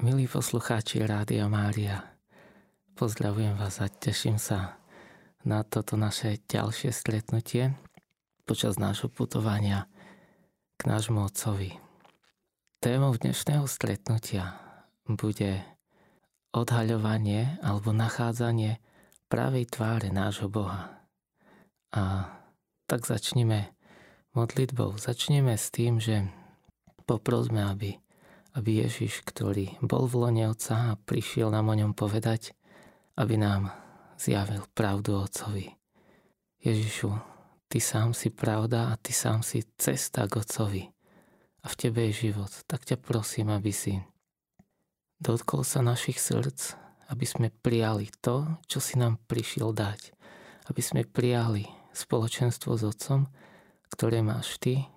Milí poslucháči Rádia Mária, pozdravujem vás a teším sa na toto naše ďalšie stretnutie počas nášho putovania k nášmu Otcovi. Témou dnešného stretnutia bude odhaľovanie alebo nachádzanie pravej tváre nášho Boha. A tak začneme modlitbou. Začneme s tým, že poprosme, aby, aby Ježiš, ktorý bol v lone Otca a prišiel nám o ňom povedať, aby nám zjavil pravdu Otcovi. Ježišu, Ty sám si pravda a Ty sám si cesta k Otcovi. A v Tebe je život. Tak ťa prosím, aby si dotkol sa našich srdc, aby sme prijali to, čo si nám prišiel dať. Aby sme prijali spoločenstvo s Otcom, ktoré máš Ty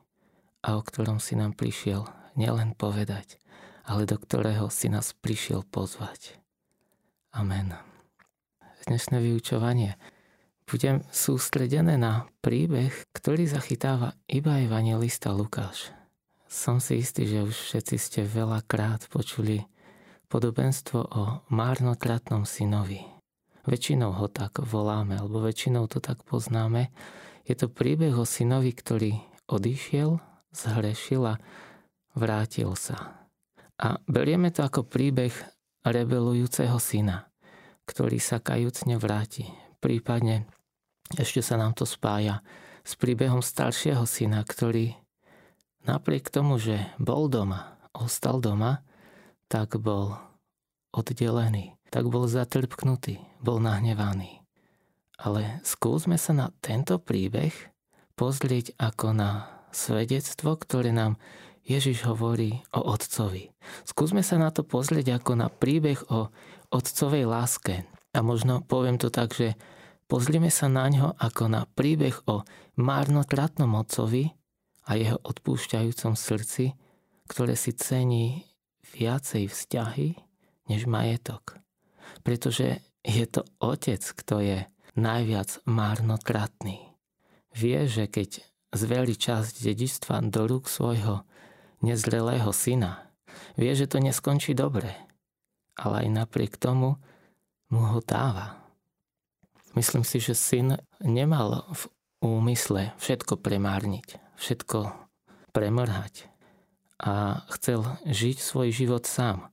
a o ktorom si nám prišiel nielen povedať, ale do ktorého si nás prišiel pozvať. Amen. Dnešné vyučovanie budem sústredené na príbeh, ktorý zachytáva iba evangelista Lukáš. Som si istý, že už všetci ste veľakrát počuli podobenstvo o márnotratnom synovi. Väčšinou ho tak voláme, alebo väčšinou to tak poznáme. Je to príbeh o synovi, ktorý odišiel zhrešil a vrátil sa. A berieme to ako príbeh rebelujúceho syna, ktorý sa kajúcne vráti. Prípadne ešte sa nám to spája s príbehom staršieho syna, ktorý napriek tomu, že bol doma, ostal doma, tak bol oddelený, tak bol zatrpknutý, bol nahnevaný. Ale skúsme sa na tento príbeh pozrieť ako na svedectvo, ktoré nám Ježiš hovorí o Otcovi. Skúsme sa na to pozrieť ako na príbeh o Otcovej láske. A možno poviem to tak, že pozrime sa na ňo ako na príbeh o márnotratnom Otcovi a jeho odpúšťajúcom srdci, ktoré si cení viacej vzťahy než majetok. Pretože je to Otec, kto je najviac márnotratný. Vie, že keď zveli časť dedičstva do rúk svojho nezrelého syna. Vie, že to neskončí dobre, ale aj napriek tomu mu ho dáva. Myslím si, že syn nemal v úmysle všetko premárniť, všetko premrhať a chcel žiť svoj život sám,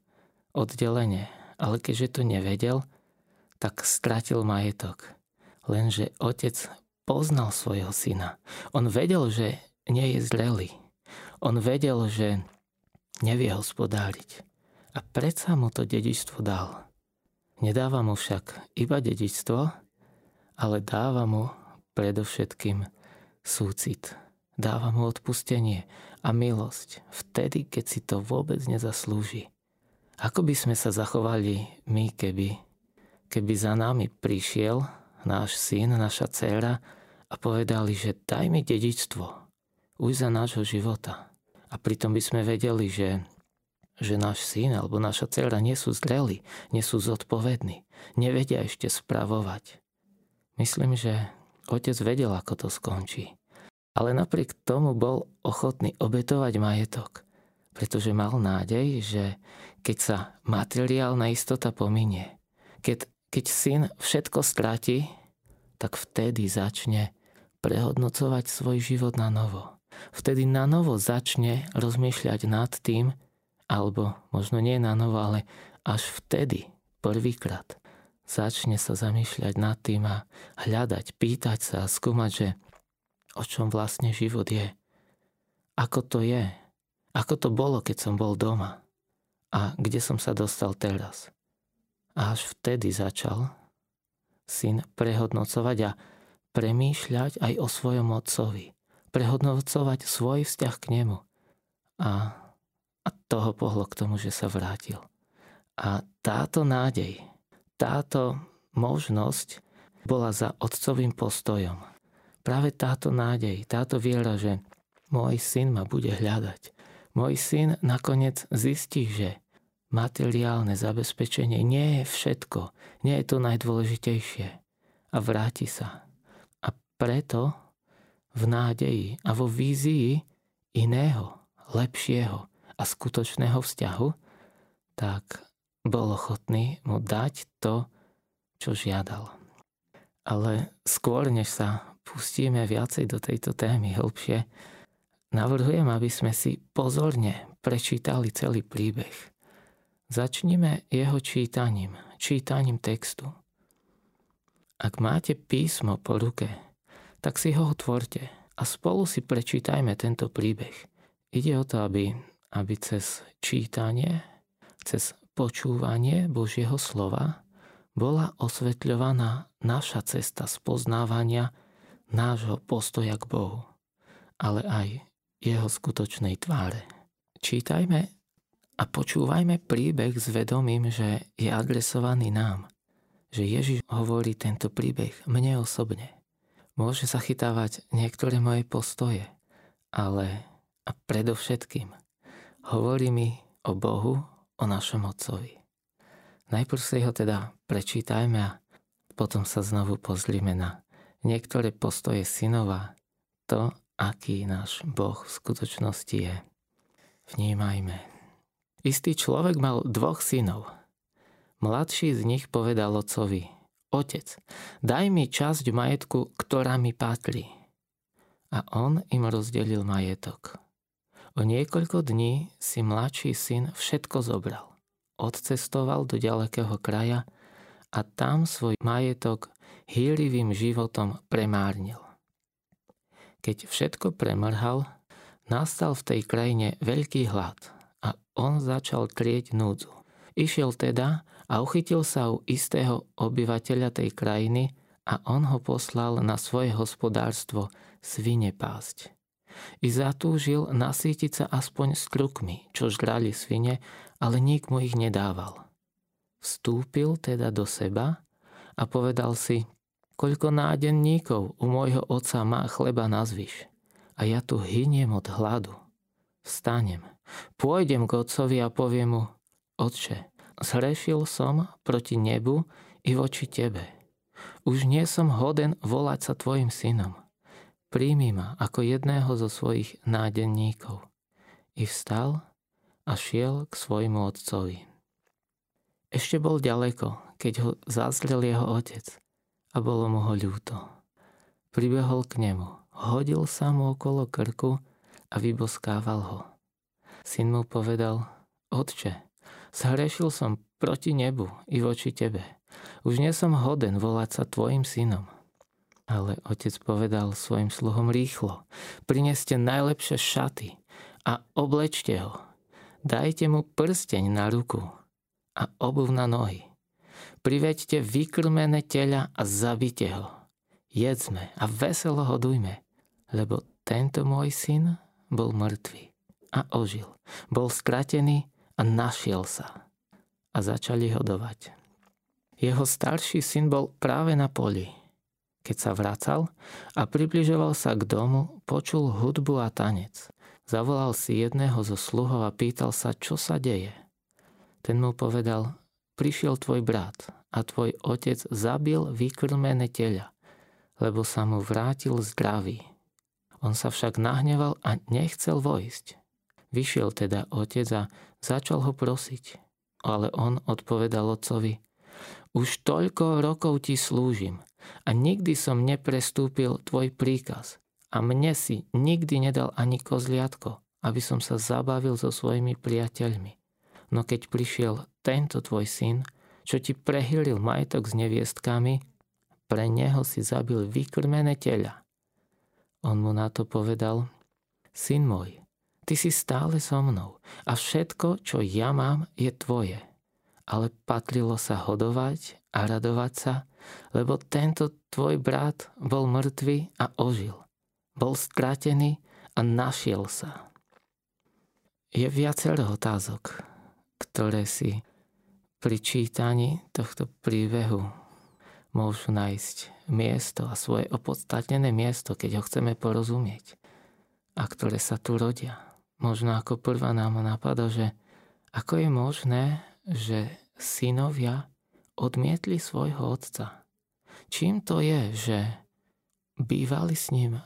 oddelenie, ale keďže to nevedel, tak stratil majetok. Lenže otec poznal svojho syna. On vedel, že nie je zrelý. On vedel, že nevie hospodáriť. A predsa mu to dedičstvo dal. Nedáva mu však iba dedičstvo, ale dáva mu predovšetkým súcit. Dáva mu odpustenie a milosť vtedy, keď si to vôbec nezaslúži. Ako by sme sa zachovali my, keby, keby za nami prišiel náš syn, naša dcéra a povedali, že daj mi dedičstvo už za nášho života. A pritom by sme vedeli, že, že náš syn alebo naša dcera nie sú zreli, nie sú zodpovední, nevedia ešte spravovať. Myslím, že otec vedel, ako to skončí. Ale napriek tomu bol ochotný obetovať majetok, pretože mal nádej, že keď sa materiálna istota pominie, keď, keď syn všetko stráti, tak vtedy začne prehodnocovať svoj život na novo. Vtedy na novo začne rozmýšľať nad tým, alebo možno nie na novo, ale až vtedy, prvýkrát, začne sa zamýšľať nad tým a hľadať, pýtať sa a skúmať, že o čom vlastne život je. Ako to je? Ako to bolo, keď som bol doma? A kde som sa dostal teraz? A až vtedy začal syn prehodnocovať a premýšľať aj o svojom otcovi, prehodnocovať svoj vzťah k nemu. A, a toho pohlo k tomu, že sa vrátil. A táto nádej, táto možnosť bola za otcovým postojom. Práve táto nádej, táto viera, že môj syn ma bude hľadať. Môj syn nakoniec zistí, že materiálne zabezpečenie nie je všetko, nie je to najdôležitejšie. A vráti sa preto v nádeji a vo vízii iného, lepšieho a skutočného vzťahu, tak bol ochotný mu dať to, čo žiadal. Ale skôr, než sa pustíme viacej do tejto témy hĺbšie, navrhujem, aby sme si pozorne prečítali celý príbeh. Začnime jeho čítaním, čítaním textu. Ak máte písmo po ruke, tak si ho otvorte a spolu si prečítajme tento príbeh. Ide o to, aby, aby cez čítanie, cez počúvanie Božieho slova bola osvetľovaná naša cesta spoznávania nášho postoja k Bohu, ale aj jeho skutočnej tváre. Čítajme a počúvajme príbeh s vedomím, že je adresovaný nám. Že Ježiš hovorí tento príbeh mne osobne. Môže zachytávať niektoré moje postoje, ale a predovšetkým hovorí mi o Bohu, o našom Otcovi. Najprv si ho teda prečítajme a potom sa znovu pozrime na niektoré postoje synova, to, aký náš Boh v skutočnosti je. Vnímajme. Istý človek mal dvoch synov. Mladší z nich povedal otcovi, Otec, daj mi časť majetku, ktorá mi patrí. A on im rozdelil majetok. O niekoľko dní si mladší syn všetko zobral. Odcestoval do ďalekého kraja a tam svoj majetok hýrivým životom premárnil. Keď všetko premrhal, nastal v tej krajine veľký hlad a on začal trieť núdzu. Išiel teda a uchytil sa u istého obyvateľa tej krajiny a on ho poslal na svoje hospodárstvo svine pásť. I zatúžil nasítiť sa aspoň s krukmi, čo žrali svine, ale nik mu ich nedával. Vstúpil teda do seba a povedal si, koľko nádenníkov u môjho otca má chleba na zvyš a ja tu hyniem od hladu. Vstanem, pôjdem k otcovi a poviem mu, otče, zhrešil som proti nebu i voči tebe. Už nie som hoden volať sa tvojim synom. Príjmi ma ako jedného zo svojich nádenníkov. I vstal a šiel k svojmu otcovi. Ešte bol ďaleko, keď ho zazrel jeho otec a bolo mu ho ľúto. Pribehol k nemu, hodil sa mu okolo krku a vyboskával ho. Syn mu povedal, otče, Zhrešil som proti nebu i voči tebe. Už nie som hoden volať sa tvojim synom. Ale otec povedal svojim sluhom rýchlo, prineste najlepšie šaty a oblečte ho. Dajte mu prsteň na ruku a obuv na nohy. Priveďte vykrmené tela a zabite ho. Jedzme a veselo hodujme, lebo tento môj syn bol mŕtvý a ožil. Bol skratený a našiel sa. A začali hodovať. Jeho starší syn bol práve na poli. Keď sa vracal a približoval sa k domu, počul hudbu a tanec. Zavolal si jedného zo sluhov a pýtal sa, čo sa deje. Ten mu povedal, prišiel tvoj brat a tvoj otec zabil vykrmené teľa, lebo sa mu vrátil zdravý. On sa však nahneval a nechcel vojsť. Vyšiel teda otec a začal ho prosiť. Ale on odpovedal otcovi, už toľko rokov ti slúžim a nikdy som neprestúpil tvoj príkaz a mne si nikdy nedal ani kozliatko, aby som sa zabavil so svojimi priateľmi. No keď prišiel tento tvoj syn, čo ti prehylil majetok s neviestkami, pre neho si zabil vykrmené teľa. On mu na to povedal, syn môj, Ty si stále so mnou a všetko, čo ja mám, je tvoje. Ale patrilo sa hodovať a radovať sa, lebo tento tvoj brat bol mŕtvý a ožil. Bol stratený a našiel sa. Je viacero otázok, ktoré si pri čítaní tohto príbehu môžu nájsť miesto a svoje opodstatnené miesto, keď ho chceme porozumieť a ktoré sa tu rodia možno ako prvá nám napadá, že ako je možné, že synovia odmietli svojho otca. Čím to je, že bývali s ním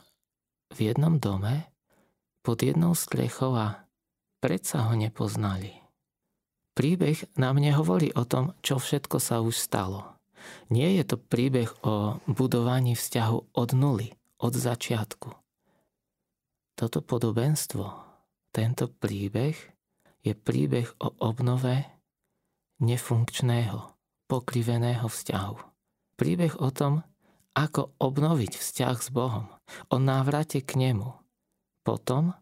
v jednom dome, pod jednou strechou a predsa ho nepoznali. príbeh nám nehovorí o tom, čo všetko sa už stalo. Nie je to príbeh o budovaní vzťahu od nuly, od začiatku. Toto podobenstvo, tento príbeh je príbeh o obnove nefunkčného, pokriveného vzťahu. Príbeh o tom, ako obnoviť vzťah s Bohom, o návrate k nemu, po tom,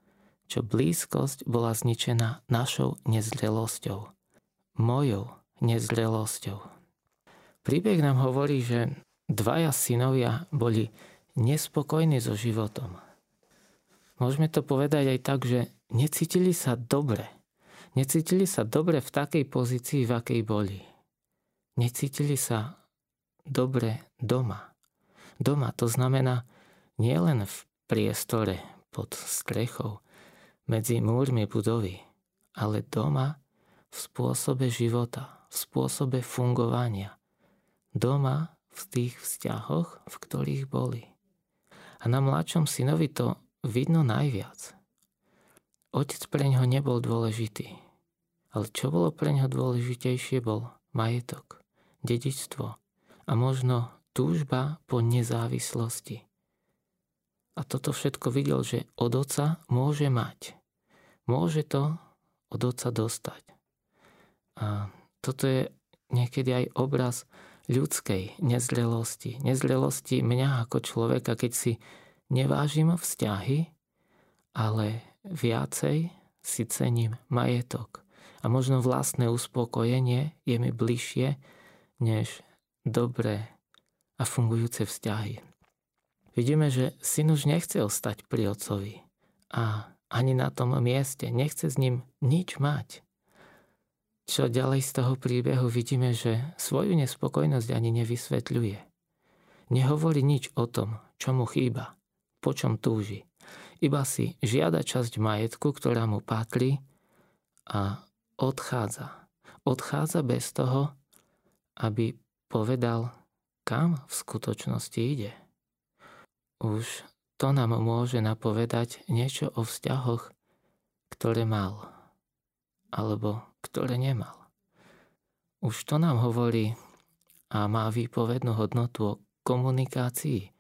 čo blízkosť bola zničená našou nezrelosťou, mojou nezrelosťou. Príbeh nám hovorí, že dvaja synovia boli nespokojní so životom. Môžeme to povedať aj tak, že necítili sa dobre. Necítili sa dobre v takej pozícii, v akej boli. Necítili sa dobre doma. Doma to znamená nielen v priestore pod strechou, medzi múrmi budovy, ale doma v spôsobe života, v spôsobe fungovania. Doma v tých vzťahoch, v ktorých boli. A na mladšom synovi to vidno najviac. Otec pre ňoho nebol dôležitý. Ale čo bolo pre ňoho dôležitejšie bol majetok, dedičstvo a možno túžba po nezávislosti. A toto všetko videl, že od oca môže mať. Môže to od oca dostať. A toto je niekedy aj obraz ľudskej nezrelosti. Nezrelosti mňa ako človeka, keď si nevážim vzťahy, ale viacej si cením majetok. A možno vlastné uspokojenie je mi bližšie než dobré a fungujúce vzťahy. Vidíme, že syn už nechce ostať pri otcovi a ani na tom mieste, nechce s ním nič mať. Čo ďalej z toho príbehu vidíme, že svoju nespokojnosť ani nevysvetľuje. Nehovorí nič o tom, čo mu chýba, po čom túži. Iba si žiada časť majetku, ktorá mu patrí a odchádza. Odchádza bez toho, aby povedal, kam v skutočnosti ide. Už to nám môže napovedať niečo o vzťahoch, ktoré mal alebo ktoré nemal. Už to nám hovorí a má výpovednú hodnotu o komunikácii,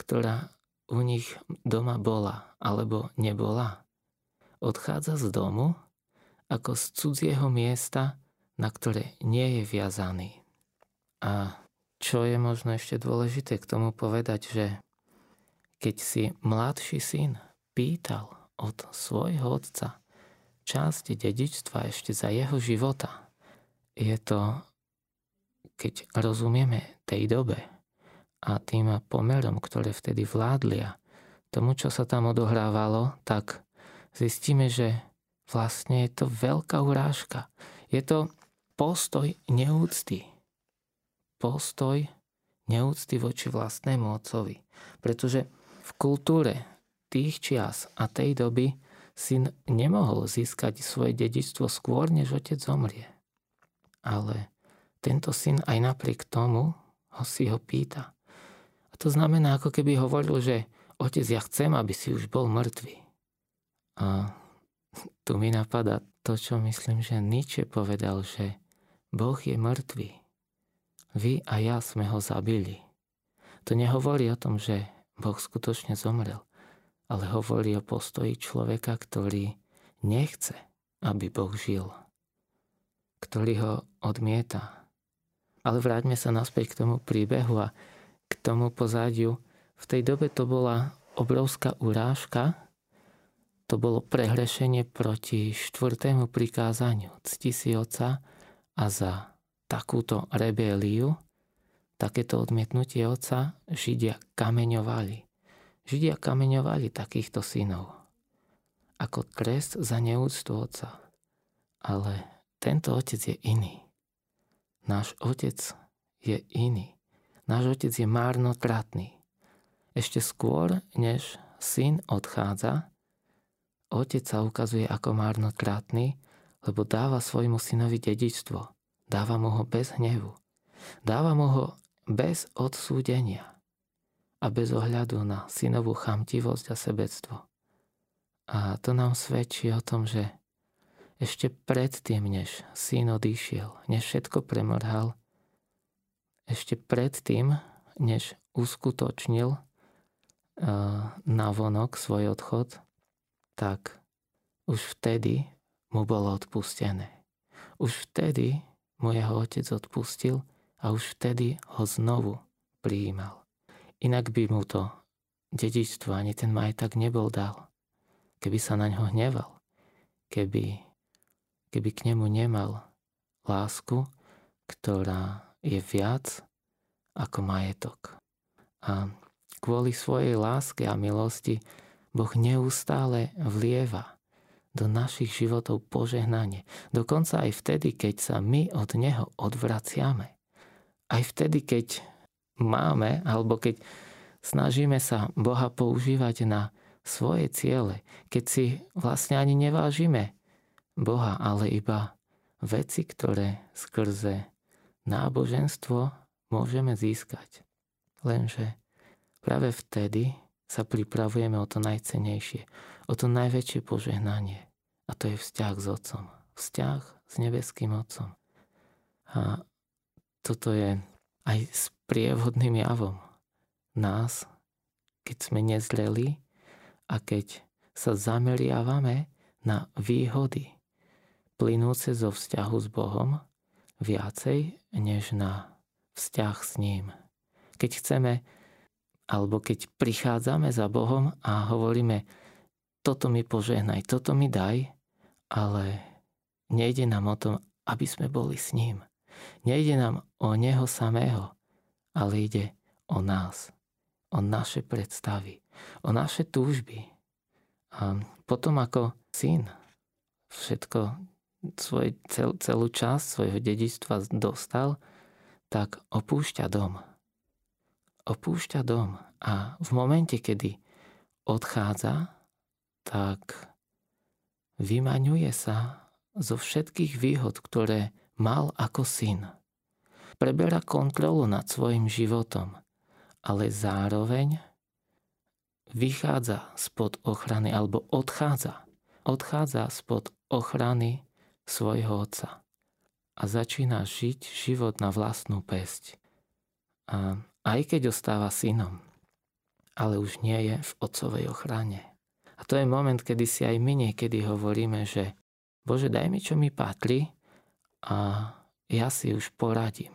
ktorá u nich doma bola alebo nebola. Odchádza z domu ako z cudzieho miesta, na ktoré nie je viazaný. A čo je možno ešte dôležité k tomu povedať, že keď si mladší syn pýtal od svojho otca časť dedičstva ešte za jeho života, je to, keď rozumieme tej dobe a tým pomerom, ktoré vtedy vládli a tomu, čo sa tam odohrávalo, tak zistíme, že vlastne je to veľká urážka. Je to postoj neúcty postoj neúcty voči vlastnému otcovi. Pretože v kultúre tých čias a tej doby syn nemohol získať svoje dedičstvo skôr, než otec zomrie. Ale tento syn aj napriek tomu ho si ho pýta. A to znamená, ako keby hovoril, že otec, ja chcem, aby si už bol mŕtvý. A tu mi napadá to, čo myslím, že Nietzsche povedal, že Boh je mŕtvý. Vy a ja sme ho zabili. To nehovorí o tom, že Boh skutočne zomrel, ale hovorí o postoji človeka, ktorý nechce, aby Boh žil, ktorý ho odmieta. Ale vráťme sa naspäť k tomu príbehu a k tomu pozadiu. V tej dobe to bola obrovská urážka, to bolo prehrešenie proti štvrtému prikázaniu. Cti si oca a za takúto rebéliu, takéto odmietnutie otca, Židia kameňovali. Židia kameňovali takýchto synov ako trest za neúctu otca. Ale tento otec je iný. Náš otec je iný. Náš otec je márnotratný. Ešte skôr, než syn odchádza, otec sa ukazuje ako márnotratný, lebo dáva svojmu synovi dedičstvo. Dáva mu ho bez hnevu. Dáva mu ho bez odsúdenia a bez ohľadu na synovú chamtivosť a sebectvo. A to nám svedčí o tom, že ešte predtým, než syn odišiel, než všetko premrhal, ešte predtým, než uskutočnil uh, vonok svoj odchod, tak už vtedy mu bolo odpustené. Už vtedy mu jeho otec odpustil a už vtedy ho znovu prijímal. Inak by mu to dedičstvo ani ten majetok nebol dal. Keby sa na ňo hneval. Keby, keby k nemu nemal lásku, ktorá je viac ako majetok. A kvôli svojej láske a milosti Boh neustále vlieva do našich životov požehnanie. Dokonca aj vtedy, keď sa my od Neho odvraciame. Aj vtedy, keď máme, alebo keď snažíme sa Boha používať na svoje ciele, keď si vlastne ani nevážime Boha, ale iba veci, ktoré skrze náboženstvo môžeme získať. Lenže práve vtedy sa pripravujeme o to najcenejšie, o to najväčšie požehnanie. A to je vzťah s Otcom. Vzťah s nebeským Otcom. A toto je aj s prievodným javom nás, keď sme nezreli a keď sa zameriavame na výhody plynúce zo vzťahu s Bohom viacej než na vzťah s ním. Keď chceme alebo keď prichádzame za Bohom a hovoríme, toto mi požehnaj, toto mi daj, ale nejde nám o tom, aby sme boli s ním. Nejde nám o Neho samého, ale ide o nás, o naše predstavy, o naše túžby. A potom ako syn všetko svoj, cel, celú časť svojho dedičstva dostal, tak opúšťa dom opúšťa dom a v momente, kedy odchádza, tak vymaňuje sa zo všetkých výhod, ktoré mal ako syn. Preberá kontrolu nad svojim životom, ale zároveň vychádza spod ochrany alebo odchádza. Odchádza spod ochrany svojho otca a začína žiť život na vlastnú pesť. A aj keď ostáva synom, ale už nie je v otcovej ochrane. A to je moment, kedy si aj my niekedy hovoríme, že Bože, daj mi, čo mi patrí a ja si už poradím.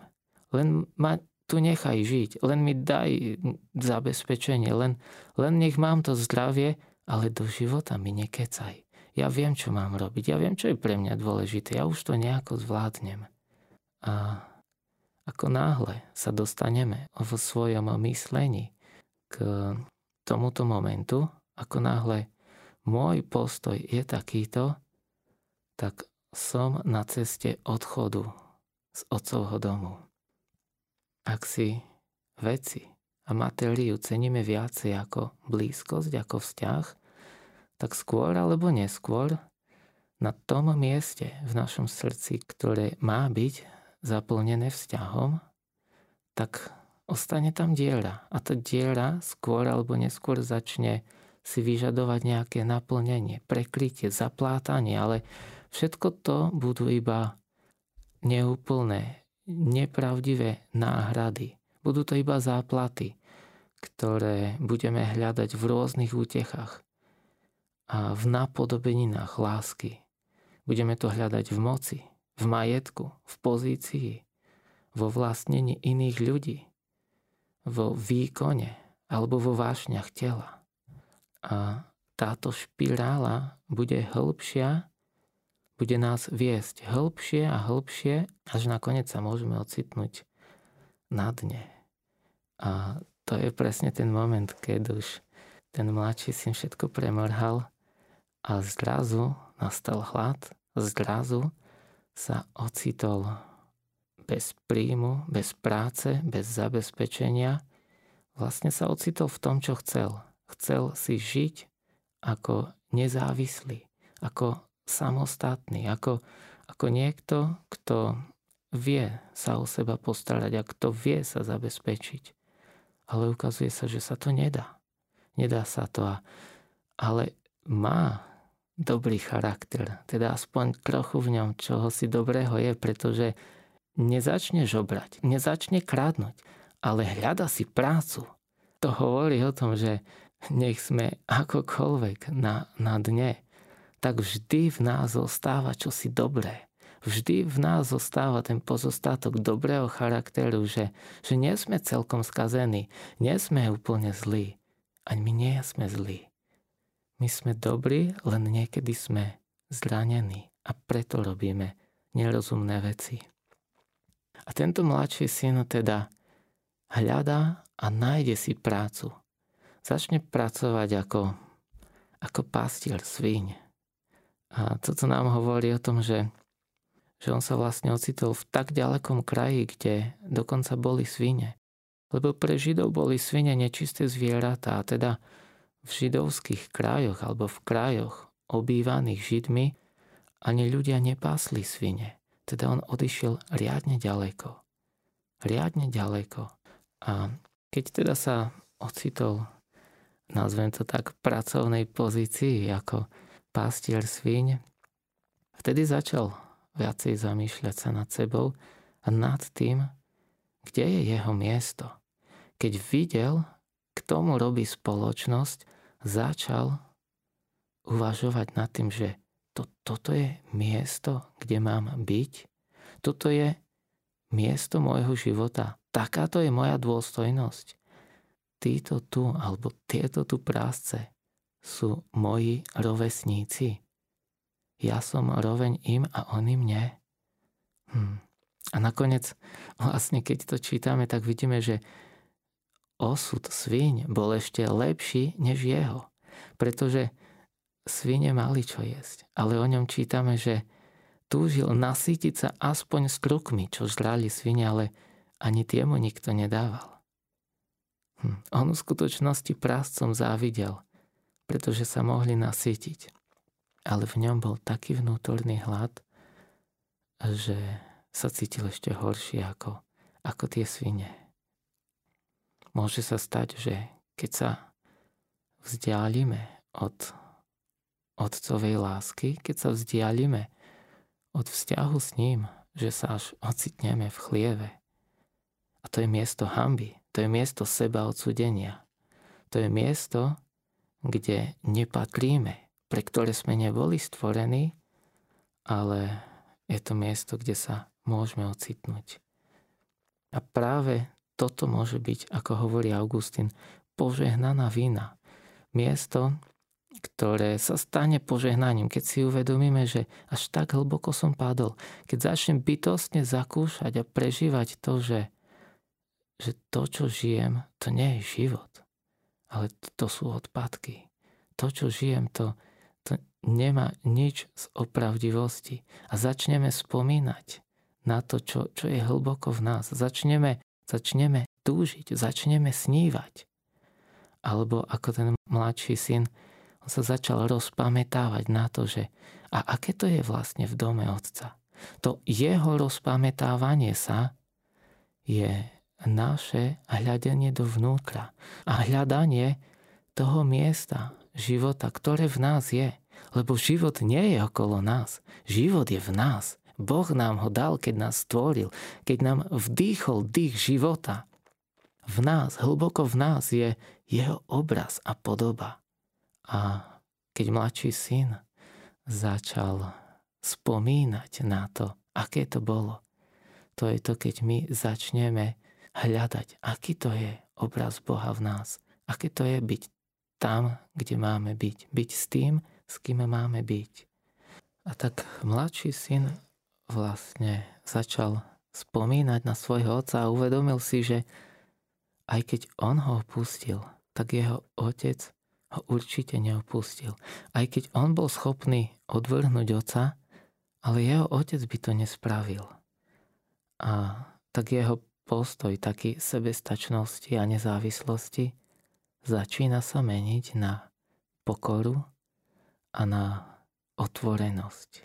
Len ma tu nechaj žiť, len mi daj zabezpečenie, len, len nech mám to zdravie, ale do života mi nekecaj. Ja viem, čo mám robiť, ja viem, čo je pre mňa dôležité, ja už to nejako zvládnem. A ako náhle sa dostaneme vo svojom myslení k tomuto momentu, ako náhle môj postoj je takýto, tak som na ceste odchodu z otcovho domu. Ak si veci a matériu ceníme viacej ako blízkosť, ako vzťah, tak skôr alebo neskôr na tom mieste v našom srdci, ktoré má byť zaplnené vzťahom, tak ostane tam diera. A tá diera skôr alebo neskôr začne si vyžadovať nejaké naplnenie, prekrytie, zaplátanie, ale všetko to budú iba neúplné, nepravdivé náhrady. Budú to iba záplaty, ktoré budeme hľadať v rôznych útechách a v napodobeninách lásky. Budeme to hľadať v moci, v majetku, v pozícii, vo vlastnení iných ľudí, vo výkone alebo vo vášňach tela. A táto špirála bude hĺbšia, bude nás viesť hĺbšie a hĺbšie, až nakoniec sa môžeme ocitnúť na dne. A to je presne ten moment, keď už ten mladší syn všetko premrhal a zrazu nastal hlad, zrazu sa ocitol bez príjmu, bez práce, bez zabezpečenia, vlastne sa ocitol v tom, čo chcel. Chcel si žiť ako nezávislý, ako samostatný, ako, ako niekto, kto vie sa o seba postarať a kto vie sa zabezpečiť. Ale ukazuje sa, že sa to nedá. Nedá sa to. A, ale má dobrý charakter, teda aspoň trochu v ňom čoho si dobrého je, pretože nezačne žobrať, nezačne krádnuť, ale hľada si prácu. To hovorí o tom, že nech sme akokoľvek na, na dne, tak vždy v nás zostáva čosi dobré. Vždy v nás zostáva ten pozostatok dobrého charakteru, že, že nie sme celkom skazení, nie sme úplne zlí. Ani my nie sme zlí. My sme dobrí, len niekedy sme zranení a preto robíme nerozumné veci. A tento mladší syn teda hľadá a nájde si prácu. Začne pracovať ako, ako pastier svíň. A toto nám hovorí o tom, že, že on sa vlastne ocitol v tak ďalekom kraji, kde dokonca boli svine. Lebo pre Židov boli svine nečisté zvieratá, a teda v židovských krajoch alebo v krajoch obývaných Židmi ani ľudia nepásli svine. Teda on odišiel riadne ďaleko. Riadne ďaleko. A keď teda sa ocitol, nazvem to tak, pracovnej pozícii ako pastier svíň, vtedy začal viacej zamýšľať sa nad sebou a nad tým, kde je jeho miesto. Keď videl, k tomu robí spoločnosť, začal uvažovať nad tým, že to, toto je miesto, kde mám byť, toto je miesto môjho života, takáto je moja dôstojnosť. Títo tu, alebo tieto tu prásce sú moji rovesníci. Ja som roveň im a oni mne. Hm. A nakoniec, vlastne keď to čítame, tak vidíme, že osud svíň bol ešte lepší než jeho. Pretože svine mali čo jesť. Ale o ňom čítame, že túžil nasýtiť sa aspoň s krukmi, čo žrali svine, ale ani tiemu nikto nedával. Hm. On v skutočnosti práscom závidel, pretože sa mohli nasýtiť. Ale v ňom bol taký vnútorný hlad, že sa cítil ešte horšie ako, ako tie svine. Môže sa stať, že keď sa vzdialíme od otcovej lásky, keď sa vzdialíme od vzťahu s ním, že sa až ocitneme v chlieve. A to je miesto hamby, to je miesto seba odsudenia. To je miesto, kde nepatríme, pre ktoré sme neboli stvorení, ale je to miesto, kde sa môžeme ocitnúť. A práve toto môže byť, ako hovorí Augustín, požehnaná vina. Miesto, ktoré sa stane požehnaním, keď si uvedomíme, že až tak hlboko som padol. Keď začnem bytostne zakúšať a prežívať to, že, že to, čo žijem, to nie je život, ale to, sú odpadky. To, čo žijem, to, to nemá nič z opravdivosti. A začneme spomínať na to, čo, čo je hlboko v nás. Začneme začneme túžiť, začneme snívať. Alebo ako ten mladší syn, on sa začal rozpamätávať na to, že a aké to je vlastne v dome otca. To jeho rozpamätávanie sa je naše hľadenie dovnútra a hľadanie toho miesta života, ktoré v nás je. Lebo život nie je okolo nás. Život je v nás. Boh nám ho dal, keď nás stvoril, keď nám vdýchol dých života. V nás, hlboko v nás je jeho obraz a podoba. A keď mladší syn začal spomínať na to, aké to bolo, to je to, keď my začneme hľadať, aký to je obraz Boha v nás, aké to je byť tam, kde máme byť, byť s tým, s kým máme byť. A tak mladší syn vlastne začal spomínať na svojho otca a uvedomil si, že aj keď on ho opustil, tak jeho otec ho určite neopustil. Aj keď on bol schopný odvrhnúť oca, ale jeho otec by to nespravil. A tak jeho postoj taký sebestačnosti a nezávislosti začína sa meniť na pokoru a na otvorenosť.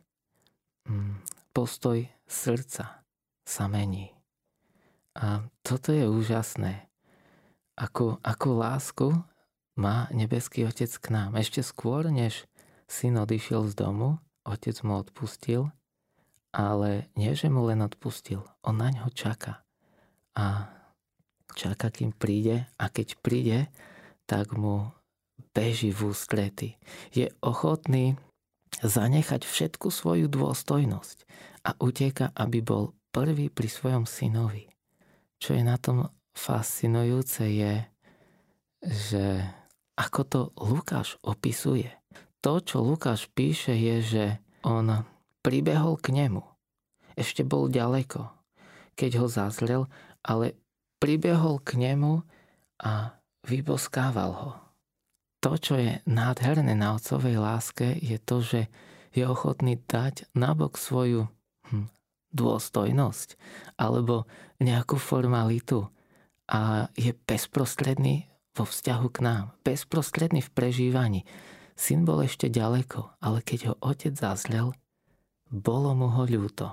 Postoj srdca sa mení. A toto je úžasné. Akú, akú lásku má nebeský Otec k nám. Ešte skôr, než syn odišiel z domu, otec mu odpustil, ale nie, že mu len odpustil, on na ňo čaká. A čaká, kým príde a keď príde, tak mu beží v ústrety. Je ochotný zanechať všetku svoju dôstojnosť a uteka, aby bol prvý pri svojom synovi. Čo je na tom fascinujúce je, že ako to Lukáš opisuje. To, čo Lukáš píše, je, že on pribehol k nemu. Ešte bol ďaleko, keď ho zazrel, ale pribehol k nemu a vyboskával ho. To, čo je nádherné na otcovej láske, je to, že je ochotný dať nabok svoju hm, dôstojnosť alebo nejakú formalitu a je bezprostredný vo vzťahu k nám, bezprostredný v prežívaní. Syn bol ešte ďaleko, ale keď ho otec zazrel, bolo mu ho ľúto.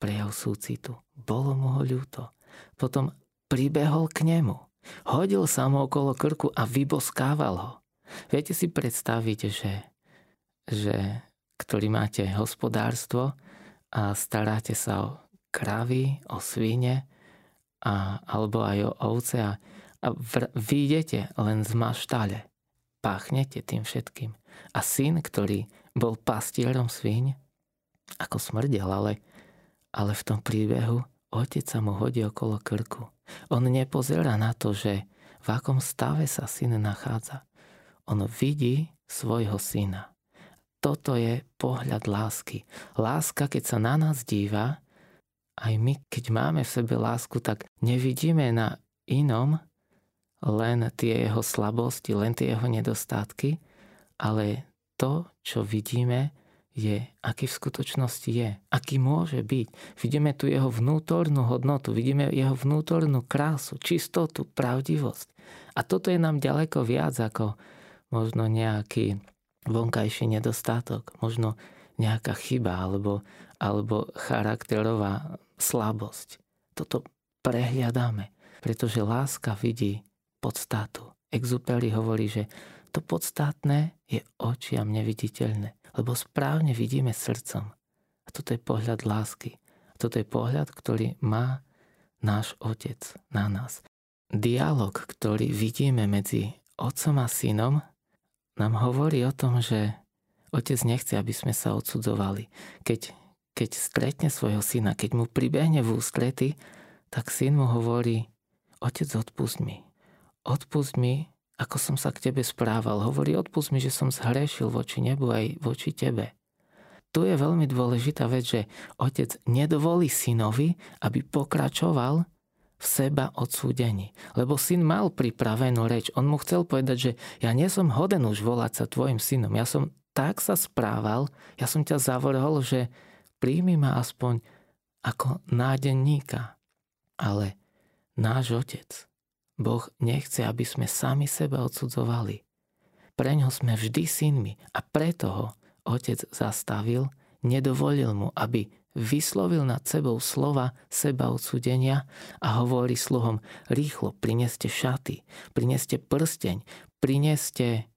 Prejav súcitu. Bolo mu ho ľúto. Potom pribehol k nemu. Hodil sa mu okolo krku a vyboskával ho. Viete si predstaviť, že, že ktorý máte hospodárstvo a staráte sa o kravy, o svine a, alebo aj o ovce a, a v, vyjdete len z maštale. Páchnete tým všetkým. A syn, ktorý bol pastierom svíň, ako smrdel, ale, ale v tom príbehu otec sa mu hodí okolo krku. On nepozerá na to, že v akom stave sa syn nachádza. On vidí svojho syna. Toto je pohľad lásky. Láska, keď sa na nás díva, aj my, keď máme v sebe lásku, tak nevidíme na inom len tie jeho slabosti, len tie jeho nedostatky, ale to, čo vidíme, je, aký v skutočnosti je, aký môže byť. Vidíme tu jeho vnútornú hodnotu, vidíme jeho vnútornú krásu, čistotu, pravdivosť. A toto je nám ďaleko viac ako možno nejaký vonkajší nedostatok, možno nejaká chyba alebo, alebo charakterová slabosť. Toto prehliadáme, pretože láska vidí podstatu. Exupery hovorí, že to podstatné je očiam neviditeľné lebo správne vidíme srdcom. A toto je pohľad lásky. A toto je pohľad, ktorý má náš Otec na nás. Dialóg, ktorý vidíme medzi otcom a synom, nám hovorí o tom, že otec nechce, aby sme sa odsudzovali. Keď, keď stretne svojho syna, keď mu pribehne v ústrety, tak syn mu hovorí, otec odpust mi. Odpust mi ako som sa k tebe správal. Hovorí, odpust mi, že som zhrešil voči nebu aj voči tebe. Tu je veľmi dôležitá vec, že otec nedovolí synovi, aby pokračoval v seba odsúdení. Lebo syn mal pripravenú reč. On mu chcel povedať, že ja nie som hoden už volať sa tvojim synom. Ja som tak sa správal, ja som ťa zavrhol, že príjmi ma aspoň ako nádenníka. Ale náš otec Boh nechce, aby sme sami seba odsudzovali. Pre ňo sme vždy synmi a preto ho otec zastavil, nedovolil mu, aby vyslovil nad sebou slova seba odsudenia a hovorí sluhom rýchlo, prineste šaty, prineste prsteň, prineste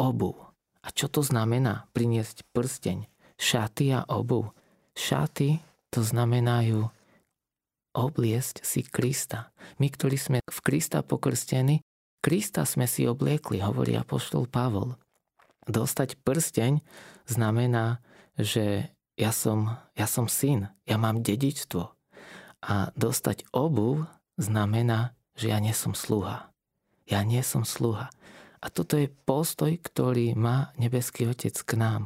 obu. A čo to znamená priniesť prsteň, šaty a obu? Šaty to znamenajú obliesť si Krista. My, ktorí sme v Krista pokrstení, Krista sme si obliekli, hovorí apoštol Pavol. Dostať prsteň znamená, že ja som, ja som syn, ja mám dedičstvo. A dostať obuv znamená, že ja nie som sluha. Ja nie som sluha. A toto je postoj, ktorý má nebeský Otec k nám.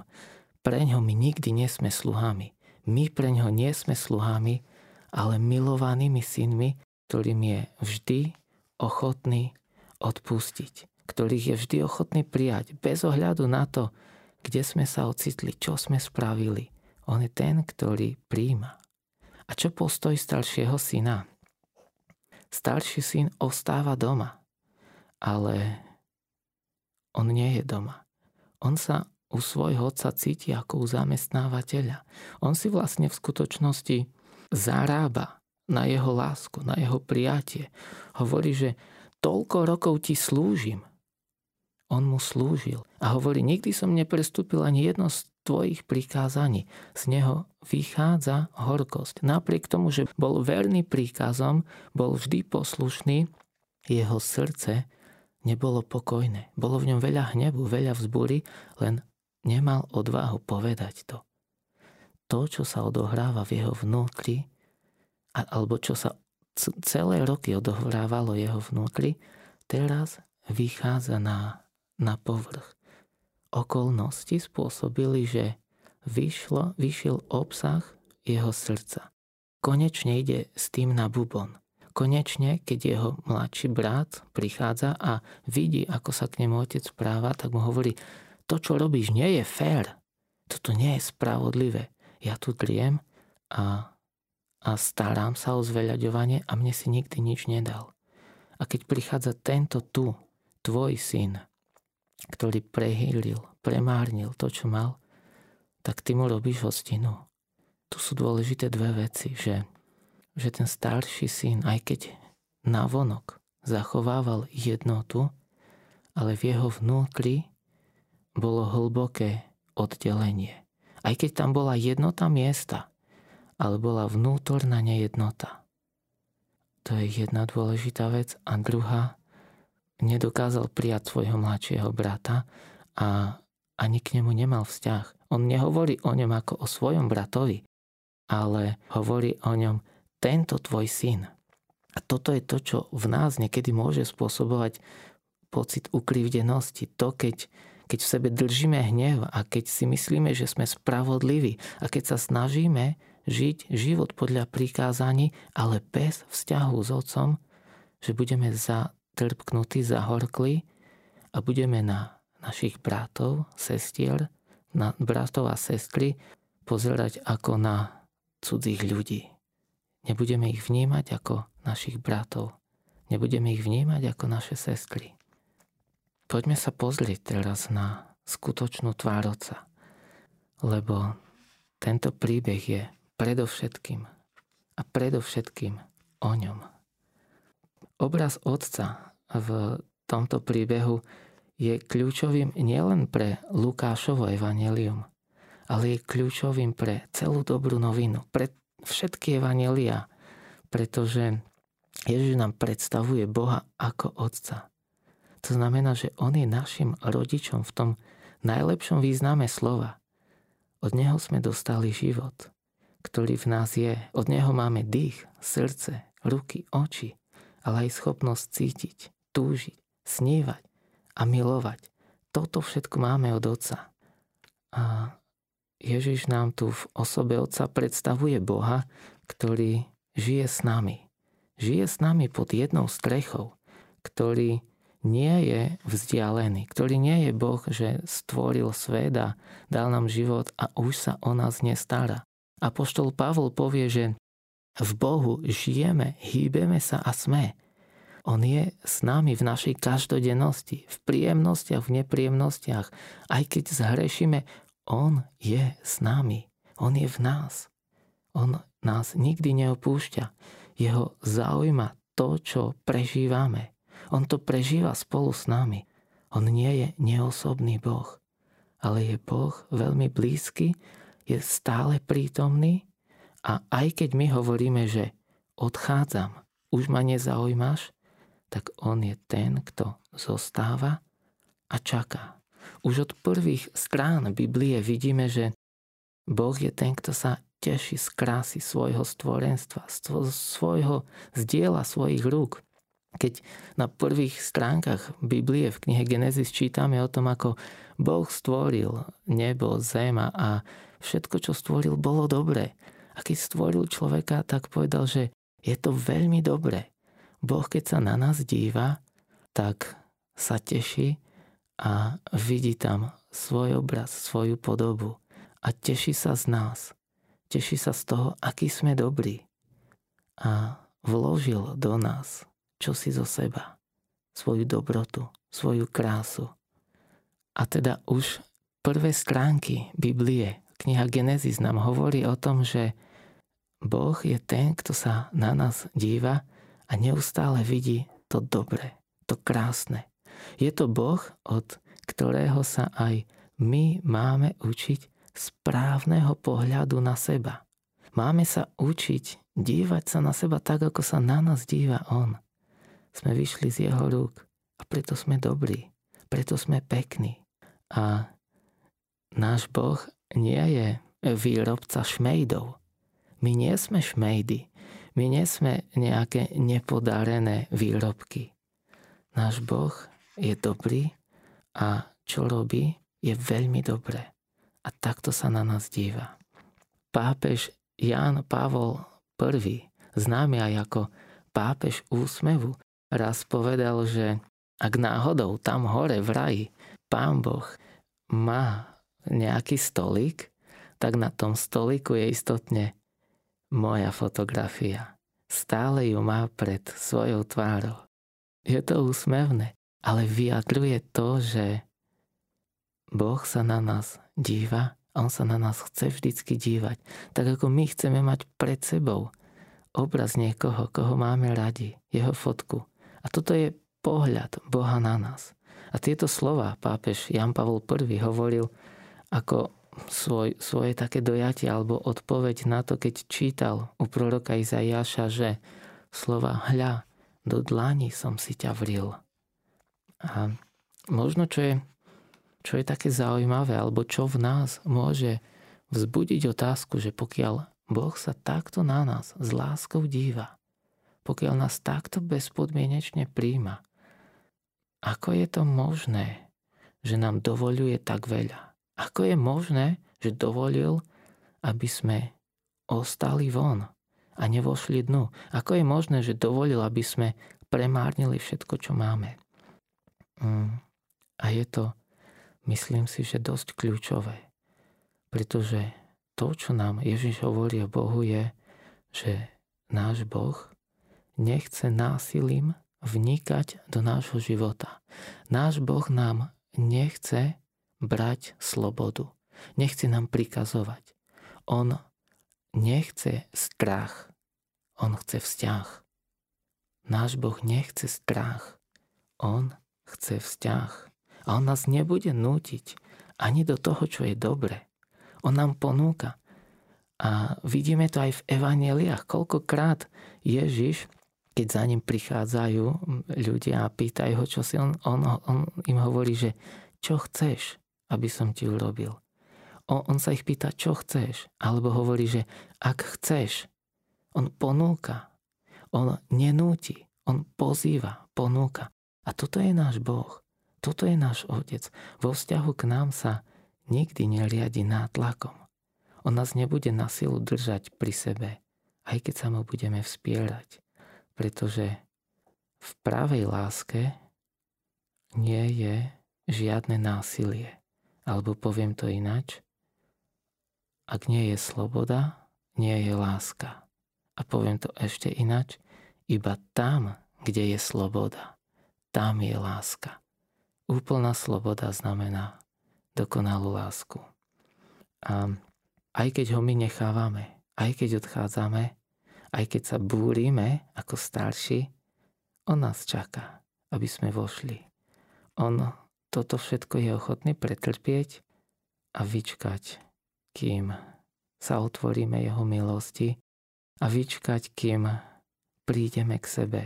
Pre ňo my nikdy nie sme sluhami. My pre ňo nie sme sluhami, ale milovanými synmi, ktorým je vždy ochotný odpustiť, ktorých je vždy ochotný prijať, bez ohľadu na to, kde sme sa ocitli, čo sme spravili. On je ten, ktorý príjma. A čo postoj staršieho syna? Starší syn ostáva doma, ale on nie je doma. On sa u svojho otca cíti ako u zamestnávateľa. On si vlastne v skutočnosti zarába na jeho lásku, na jeho prijatie. Hovorí, že toľko rokov ti slúžim. on mu slúžil. A hovorí, nikdy som neprestúpil ani jedno z tvojich prikázaní. Z neho vychádza horkosť. Napriek tomu, že bol verný príkazom, bol vždy poslušný, jeho srdce nebolo pokojné. Bolo v ňom veľa hnevu, veľa vzbúry, len nemal odvahu povedať to. To, čo sa odohráva v jeho vnútri, alebo čo sa celé roky odohrávalo jeho vnútri, teraz vychádza na, na povrch. Okolnosti spôsobili, že vyšlo, vyšiel obsah jeho srdca. Konečne ide s tým na bubon. Konečne, keď jeho mladší brat prichádza a vidí, ako sa k nemu otec správa, tak mu hovorí, to, čo robíš, nie je fér. Toto nie je spravodlivé. Ja tu driem a, a starám sa o zveľaďovanie a mne si nikdy nič nedal. A keď prichádza tento tu, tvoj syn, ktorý prehýlil, premárnil to, čo mal, tak ty mu robíš hostinu. Tu sú dôležité dve veci, že, že ten starší syn, aj keď navonok zachovával jednotu, ale v jeho vnútri bolo hlboké oddelenie. Aj keď tam bola jednota miesta, ale bola vnútorná nejednota. To je jedna dôležitá vec. A druhá, nedokázal prijať svojho mladšieho brata a ani k nemu nemal vzťah. On nehovorí o ňom ako o svojom bratovi, ale hovorí o ňom tento tvoj syn. A toto je to, čo v nás niekedy môže spôsobovať pocit ukrivdenosti. To, keď, keď v sebe držíme hnev a keď si myslíme, že sme spravodliví a keď sa snažíme žiť život podľa prikázaní, ale bez vzťahu s otcom, že budeme za trpknutí, zahorkli a budeme na našich bratov, sestier, na bratov a sestry pozerať ako na cudzích ľudí. Nebudeme ich vnímať ako našich bratov. Nebudeme ich vnímať ako naše sestry. Poďme sa pozrieť teraz na skutočnú tvár Otca. Lebo tento príbeh je predovšetkým a predovšetkým o ňom. Obraz otca v tomto príbehu je kľúčovým nielen pre Lukášovo evanelium, ale je kľúčovým pre celú dobrú novinu, pre všetky evanelia, pretože Ježiš nám predstavuje Boha ako Otca. To znamená, že On je našim rodičom v tom najlepšom význame slova. Od Neho sme dostali život, ktorý v nás je. Od Neho máme dých, srdce, ruky, oči ale aj schopnosť cítiť, túžiť, snívať a milovať. Toto všetko máme od Otca. A Ježiš nám tu v osobe Otca predstavuje Boha, ktorý žije s nami. Žije s nami pod jednou strechou, ktorý nie je vzdialený, ktorý nie je Boh, že stvoril svet a dal nám život a už sa o nás nestará. Apoštol Pavol povie, že v Bohu žijeme, hýbeme sa a sme. On je s nami v našej každodennosti, v príjemnostiach, v nepríjemnostiach. Aj keď zhrešíme, On je s nami. On je v nás. On nás nikdy neopúšťa. Jeho zaujíma to, čo prežívame. On to prežíva spolu s nami. On nie je neosobný Boh, ale je Boh veľmi blízky, je stále prítomný a aj keď my hovoríme, že odchádzam, už ma nezaujímaš, tak on je ten, kto zostáva a čaká. Už od prvých strán Biblie vidíme, že Boh je ten, kto sa teší z krásy svojho stvorenstva, svojho zdieľa svojich rúk. Keď na prvých stránkach Biblie v knihe Genesis čítame o tom, ako Boh stvoril nebo, zema a všetko, čo stvoril, bolo dobré. A keď stvoril človeka, tak povedal, že je to veľmi dobré. Boh, keď sa na nás díva, tak sa teší a vidí tam svoj obraz, svoju podobu a teší sa z nás. Teší sa z toho, aký sme dobrí. A vložil do nás čosi zo seba. Svoju dobrotu, svoju krásu. A teda už prvé stránky Biblie kniha Genesis nám hovorí o tom, že Boh je ten, kto sa na nás díva a neustále vidí to dobré, to krásne. Je to Boh od ktorého sa aj my máme učiť správneho pohľadu na seba. Máme sa učiť dívať sa na seba tak, ako sa na nás díva On. Sme vyšli z Jeho rúk a preto sme dobrí, preto sme pekní. A náš Boh nie je výrobca šmejdov. My nie sme šmejdy. My nie sme nejaké nepodarené výrobky. Náš Boh je dobrý a čo robí, je veľmi dobré. A takto sa na nás díva. Pápež Ján Pavol I, známy aj ako pápež úsmevu, raz povedal, že ak náhodou tam hore v raji pán Boh má nejaký stolík, tak na tom stoliku je istotne moja fotografia. Stále ju má pred svojou tvárou. Je to úsmevné, ale vyjadruje to, že Boh sa na nás díva a On sa na nás chce vždycky dívať. Tak ako my chceme mať pred sebou obraz niekoho, koho máme radi, jeho fotku. A toto je pohľad Boha na nás. A tieto slova pápež Jan Pavol I hovoril ako svoj, svoje také dojatie alebo odpoveď na to, keď čítal u proroka Izajaša, že slova hľa, do dlani som si ťa vril. A možno, čo je, čo je také zaujímavé, alebo čo v nás môže vzbudiť otázku, že pokiaľ Boh sa takto na nás s láskou díva, pokiaľ nás takto bezpodmienečne príjma, ako je to možné, že nám dovoluje tak veľa? Ako je možné, že dovolil, aby sme ostali von a nevošli dnu? Ako je možné, že dovolil, aby sme premárnili všetko, čo máme? Mm. A je to, myslím si, že dosť kľúčové. Pretože to, čo nám Ježiš hovorí o Bohu, je, že náš Boh nechce násilím vnikať do nášho života. Náš Boh nám nechce brať slobodu. Nechce nám prikazovať. On nechce strach. On chce vzťah. Náš Boh nechce strach. On chce vzťah. A on nás nebude nútiť ani do toho, čo je dobre. On nám ponúka. A vidíme to aj v evaneliách. Koľkokrát Ježiš, keď za ním prichádzajú ľudia a pýtajú ho, čo si on, on, on im hovorí, že čo chceš? aby som ti urobil. On, on sa ich pýta, čo chceš, alebo hovorí, že ak chceš, on ponúka, on nenúti, on pozýva, ponúka. A toto je náš Boh, toto je náš Otec. Vo vzťahu k nám sa nikdy neriadi nátlakom. On nás nebude na silu držať pri sebe, aj keď sa mu budeme vspierať. Pretože v pravej láske nie je žiadne násilie. Alebo poviem to inač. Ak nie je sloboda, nie je láska. A poviem to ešte inač. Iba tam, kde je sloboda, tam je láska. Úplná sloboda znamená dokonalú lásku. A aj keď ho my nechávame, aj keď odchádzame, aj keď sa búrime ako starší, on nás čaká, aby sme vošli. On toto všetko je ochotný pretrpieť a vyčkať, kým sa otvoríme jeho milosti a vyčkať, kým prídeme k sebe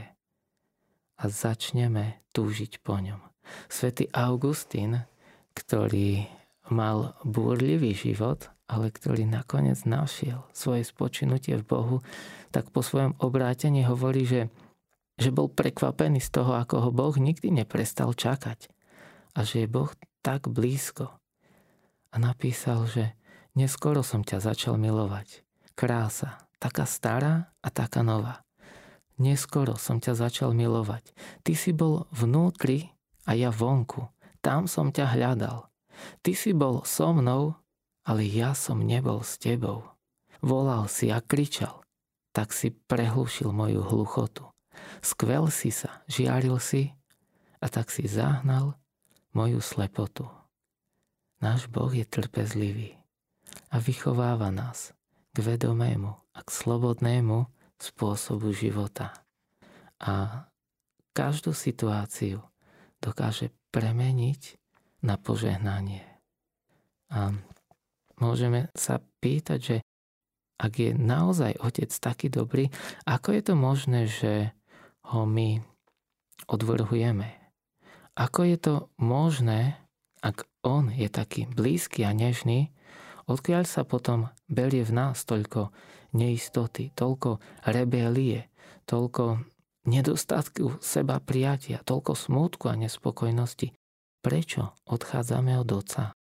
a začneme túžiť po ňom. Svetý Augustín, ktorý mal búrlivý život, ale ktorý nakoniec našiel svoje spočinutie v Bohu, tak po svojom obrátení hovorí, že, že bol prekvapený z toho, ako ho Boh nikdy neprestal čakať a že je Boh tak blízko. A napísal, že neskoro som ťa začal milovať. Krása, taká stará a taká nová. Neskoro som ťa začal milovať. Ty si bol vnútri a ja vonku. Tam som ťa hľadal. Ty si bol so mnou, ale ja som nebol s tebou. Volal si a kričal, tak si prehlušil moju hluchotu. Skvel si sa, žiaril si a tak si zahnal moju slepotu. Náš Boh je trpezlivý a vychováva nás k vedomému a k slobodnému spôsobu života. A každú situáciu dokáže premeniť na požehnanie. A môžeme sa pýtať, že ak je naozaj otec taký dobrý, ako je to možné, že ho my odvrhujeme? Ako je to možné, ak on je taký blízky a nežný, odkiaľ sa potom berie v nás toľko neistoty, toľko rebélie, toľko nedostatku seba prijatia, toľko smútku a nespokojnosti. Prečo odchádzame od Otca?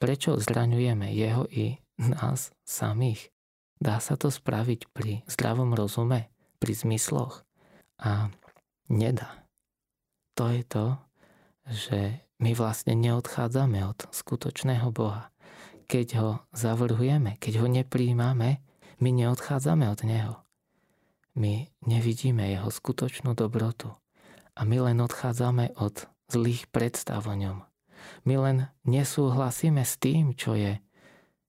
Prečo zraňujeme Jeho i nás samých? Dá sa to spraviť pri zdravom rozume, pri zmysloch? A nedá. To je to, že my vlastne neodchádzame od skutočného Boha. Keď ho zavrhujeme, keď ho nepríjmame, my neodchádzame od Neho. My nevidíme Jeho skutočnú dobrotu a my len odchádzame od zlých predstav o ňom. My len nesúhlasíme s tým, čo je,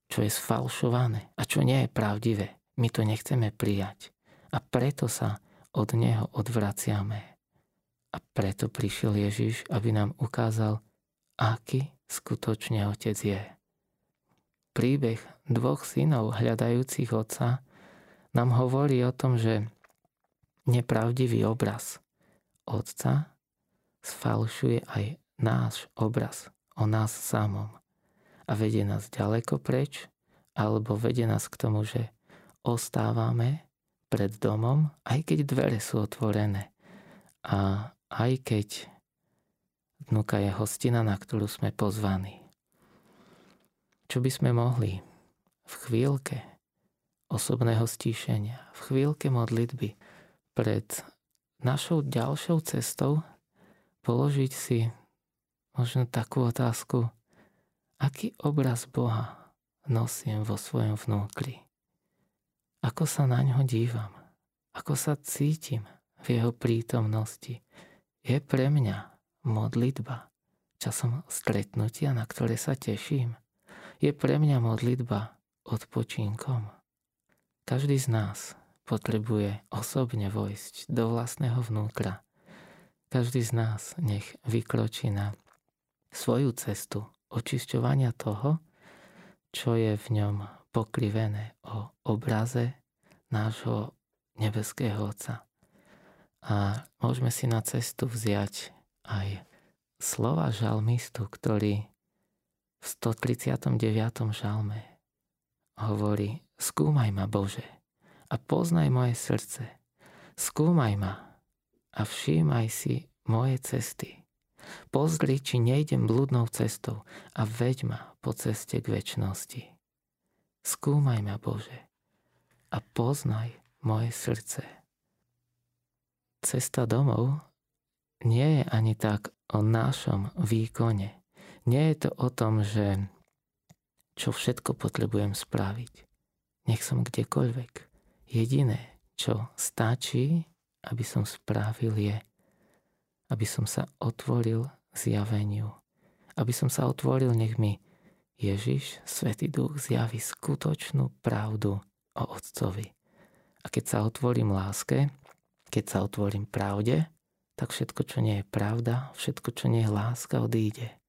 čo je sfalšované a čo nie je pravdivé. My to nechceme prijať. A preto sa od Neho odvraciame. A preto prišiel Ježiš, aby nám ukázal, aký skutočne Otec je. Príbeh dvoch synov hľadajúcich Otca nám hovorí o tom, že nepravdivý obraz Otca sfalšuje aj náš obraz o nás samom a vedie nás ďaleko preč, alebo vedie nás k tomu, že ostávame pred domom, aj keď dvere sú otvorené a aj keď vnúka je hostina, na ktorú sme pozvaní. Čo by sme mohli v chvíľke osobného stíšenia, v chvíľke modlitby pred našou ďalšou cestou položiť si možno takú otázku, aký obraz Boha nosím vo svojom vnútri. Ako sa na ňo dívam, ako sa cítim v jeho prítomnosti, je pre mňa modlitba časom stretnutia, na ktoré sa teším. Je pre mňa modlitba odpočinkom. Každý z nás potrebuje osobne vojsť do vlastného vnútra. Každý z nás nech vykročí na svoju cestu očisťovania toho, čo je v ňom pokrivené o obraze nášho nebeského Otca. A môžeme si na cestu vziať aj slova žalmistu, ktorý v 139. žalme hovorí Skúmaj ma, Bože, a poznaj moje srdce. Skúmaj ma a všímaj si moje cesty. Pozri, či nejdem blúdnou cestou a veď ma po ceste k väčšnosti. Skúmaj ma, Bože, a poznaj moje srdce cesta domov nie je ani tak o našom výkone. Nie je to o tom, že čo všetko potrebujem spraviť. Nech som kdekoľvek. Jediné, čo stačí, aby som spravil je, aby som sa otvoril zjaveniu. Aby som sa otvoril, nech mi Ježiš, Svetý Duch, zjaví skutočnú pravdu o Otcovi. A keď sa otvorím láske, keď sa otvorím pravde, tak všetko, čo nie je pravda, všetko, čo nie je láska, odíde.